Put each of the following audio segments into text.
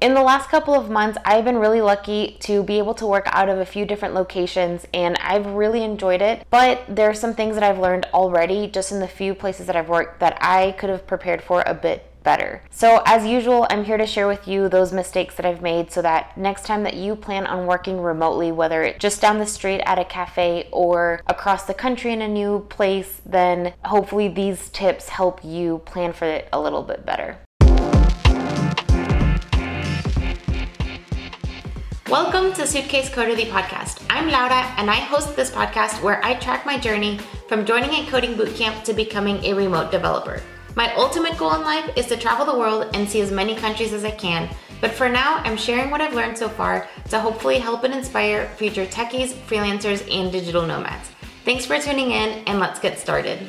In the last couple of months, I've been really lucky to be able to work out of a few different locations and I've really enjoyed it. But there are some things that I've learned already just in the few places that I've worked that I could have prepared for a bit better. So, as usual, I'm here to share with you those mistakes that I've made so that next time that you plan on working remotely, whether it's just down the street at a cafe or across the country in a new place, then hopefully these tips help you plan for it a little bit better. Welcome to Suitcase the podcast. I'm Laura and I host this podcast where I track my journey from joining a coding bootcamp to becoming a remote developer. My ultimate goal in life is to travel the world and see as many countries as I can. But for now, I'm sharing what I've learned so far to hopefully help and inspire future techies, freelancers, and digital nomads. Thanks for tuning in, and let's get started.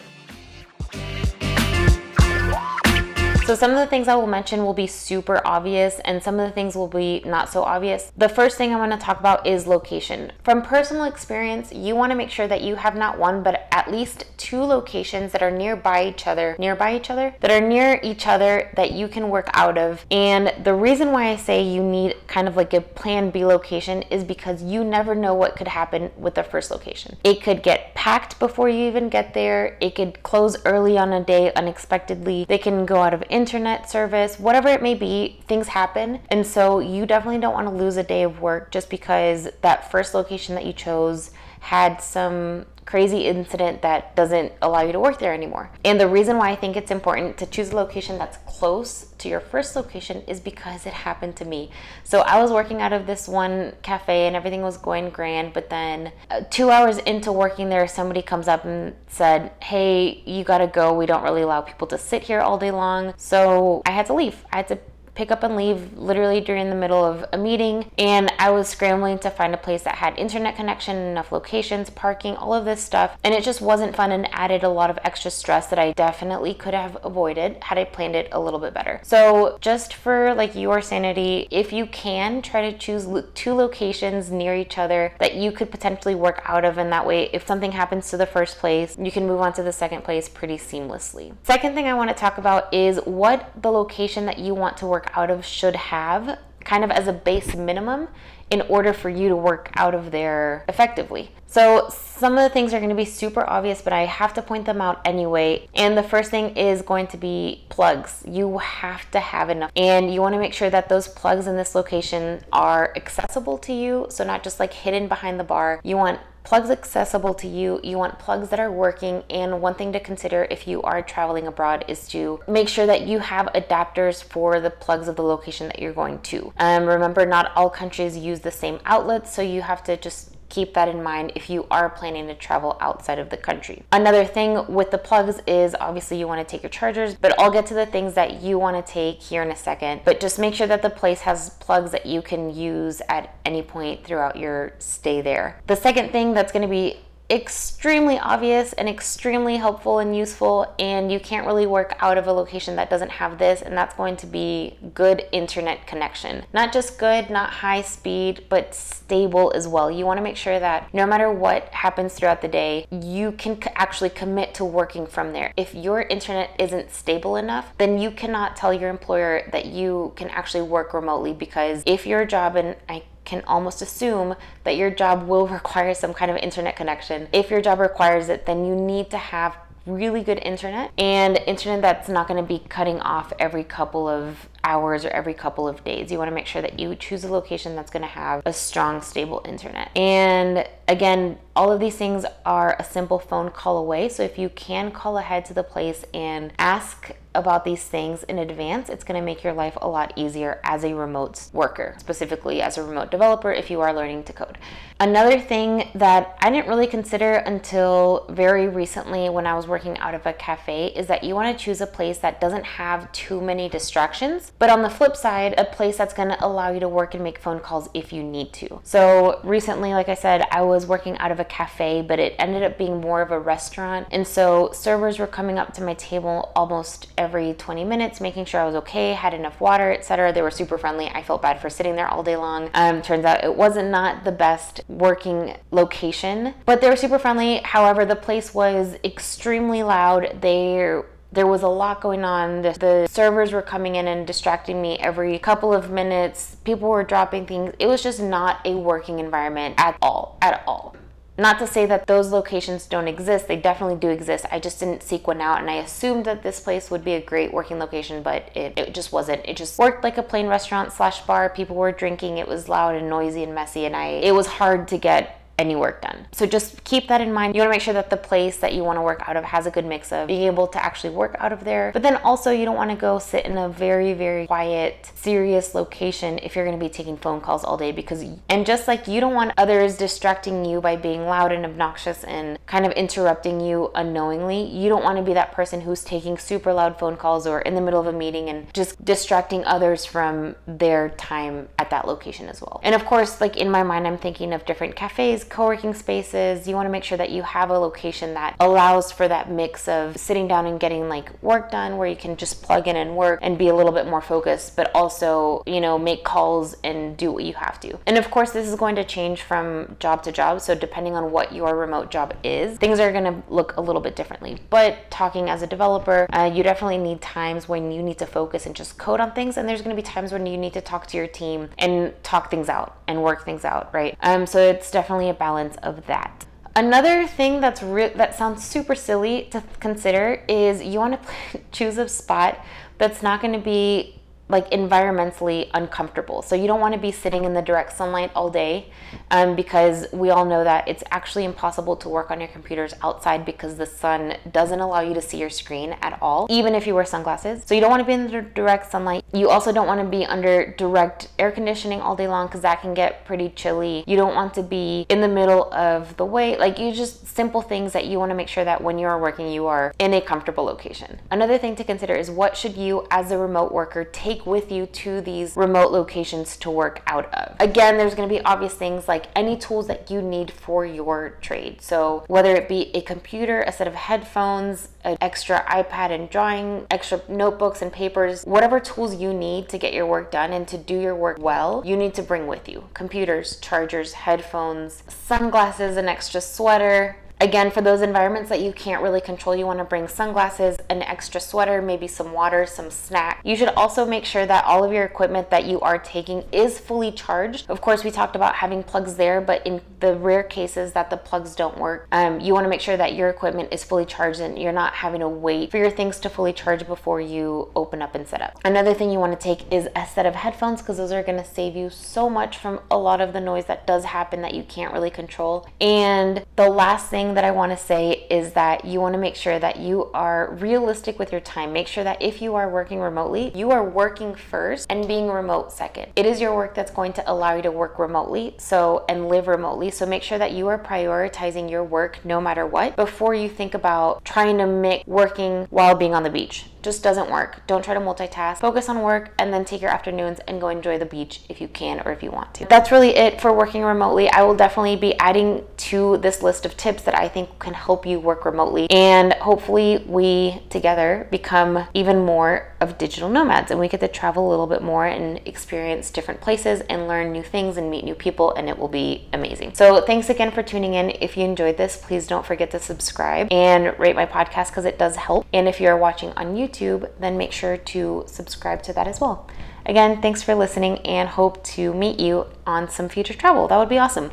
So some of the things I will mention will be super obvious and some of the things will be not so obvious. The first thing I want to talk about is location. From personal experience, you want to make sure that you have not one but at least two locations that are nearby each other, nearby each other, that are near each other that you can work out of. And the reason why I say you need kind of like a plan B location is because you never know what could happen with the first location. It could get packed before you even get there. It could close early on a day unexpectedly. They can go out of internet service, whatever it may be, things happen. And so you definitely don't want to lose a day of work just because that first location that you chose had some crazy incident that doesn't allow you to work there anymore. And the reason why I think it's important to choose a location that's close to your first location is because it happened to me. So I was working out of this one cafe and everything was going grand, but then uh, 2 hours into working there somebody comes up and said, "Hey, you got to go. We don't really allow people to sit here all day long." So I had to leave. I had to pick up and leave literally during the middle of a meeting. And I was scrambling to find a place that had internet connection, enough locations, parking, all of this stuff. And it just wasn't fun and added a lot of extra stress that I definitely could have avoided had I planned it a little bit better. So, just for like your sanity, if you can, try to choose two locations near each other that you could potentially work out of. And that way, if something happens to the first place, you can move on to the second place pretty seamlessly. Second thing I want to talk about is what the location that you want to work out of should have kind of as a base minimum in order for you to work out of there effectively. So, some of the things are going to be super obvious, but I have to point them out anyway. And the first thing is going to be plugs. You have to have enough, and you want to make sure that those plugs in this location are accessible to you. So, not just like hidden behind the bar. You want plugs accessible to you. You want plugs that are working. And one thing to consider if you are traveling abroad is to make sure that you have adapters for the plugs of the location that you're going to. Um, remember, not all countries use the same outlets, so you have to just keep that in mind if you are planning to travel outside of the country. Another thing with the plugs is obviously you want to take your chargers, but I'll get to the things that you want to take here in a second. But just make sure that the place has plugs that you can use at any point throughout your stay there. The second thing that's going to be extremely obvious and extremely helpful and useful and you can't really work out of a location that doesn't have this and that's going to be good internet connection. Not just good not high speed but stable as well. You want to make sure that no matter what happens throughout the day you can actually commit to working from there. If your internet isn't stable enough then you cannot tell your employer that you can actually work remotely because if your job and I can almost assume that your job will require some kind of internet connection. If your job requires it, then you need to have really good internet and internet that's not going to be cutting off every couple of hours or every couple of days. You want to make sure that you choose a location that's going to have a strong, stable internet. And again, all of these things are a simple phone call away. So if you can call ahead to the place and ask about these things in advance, it's going to make your life a lot easier as a remote worker, specifically as a remote developer if you are learning to code. Another thing that I didn't really consider until very recently when I was working out of a cafe is that you want to choose a place that doesn't have too many distractions but on the flip side, a place that's going to allow you to work and make phone calls if you need to. So recently, like I said, I was working out of a cafe, but it ended up being more of a restaurant. And so servers were coming up to my table almost every 20 minutes, making sure I was okay, had enough water, etc. They were super friendly. I felt bad for sitting there all day long. Um, turns out it wasn't not the best working location, but they were super friendly. However, the place was extremely loud. They There was a lot going on. The, the servers were coming in and distracting me every couple of minutes. People were dropping things. It was just not a working environment at all, at all. Not to say that those locations don't exist, they definitely do exist. I just didn't seek one out and I assumed that this place would be a great working location, but it, it just wasn't. It just worked like a plain restaurant slash bar. People were drinking, it was loud and noisy and messy, and I it was hard to get any work done. So just keep that in mind. You want to make sure that the place that you want to work out of has a good mix of being able to actually work out of there. But then also you don't want to go sit in a very very quiet, serious location if you're to be taking phone calls all day because and just like you don't want others distracting you by being loud and obnoxious and kind of interrupting you unknowingly, you don't want to be that person who's taking super loud phone calls or in the middle of a meeting and just distracting others from their time at that location as well. And of course, like in my mind I'm thinking of different cafes co-working spaces. You want to make sure that you have a location that allows for that mix of sitting down and getting like work done where you can just plug in and work and be a little bit more focused but also you know make calls and do what you have to. And of course this is going to change from job to job so depending on what your remote job is things are going to look a little bit differently. But talking as a developer uh, you definitely need times when you need to focus and just code on things and there's going to be times when you need to talk to your team and talk things out and work things out right? Um, so it's definitely a balance of that. Another thing that's re- that sounds super silly to consider is you want to choose a spot that's not going to be like environmentally uncomfortable. So you don't want to be sitting in the direct sunlight all day um, because we all know that it's actually impossible to work on your computers outside because the sun doesn't allow you to see your screen at all, even if you wear sunglasses. So you don't want to be in the direct sunlight. You also don't want to be under direct air conditioning all day long because that can get pretty chilly. You don't want to be in the middle of the way. Like you just simple things that you want to make sure that when you are working, you are in a comfortable location. Another thing to consider is what should you as a remote worker take take with you to these remote locations to work out of. Again, there's going to be obvious things like any tools that you need for your trade. So, whether it be a computer, a set of headphones, an extra iPad and drawing, extra notebooks and papers, whatever tools you need to get your work done and to do your work well, you need to bring with you. Computers, chargers, headphones, sunglasses, an extra sweater, Again, for those environments that you can't really control, you want to bring sunglasses, an extra sweater, maybe some water, some snack. You should also make sure that all of your equipment that you are taking is fully charged. Of course, we talked about having plugs there, but in the rare cases that the plugs don't work, um, you want to make sure that your equipment is fully charged and you're not having to wait for your things to fully charge before you open up and set up. Another thing you want to take is a set of headphones because those are going to save you so much from a lot of the noise that does happen that you can't really control. And the last thing that I want to say is that you want to make sure that you are realistic with your time. Make sure that if you are working remotely, you are working first and being remote second. It is your work that's going to allow you to work remotely, so and live remotely. So make sure that you are prioritizing your work no matter what before you think about trying to make working while being on the beach just doesn't work. Don't try to multitask. Focus on work and then take your afternoons and go enjoy the beach if you can or if you want to. That's really it for working remotely. I will definitely be adding to this list of tips that I think can help you work remotely. And hopefully, we together become even more of digital nomads and we get to travel a little bit more and experience different places and learn new things and meet new people, and it will be amazing. So, thanks again for tuning in. If you enjoyed this, please don't forget to subscribe and rate my podcast because it does help. And if you're watching on YouTube, YouTube, then make sure to subscribe to that as well. Again, thanks for listening and hope to meet you on some future travel. That would be awesome.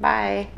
Bye.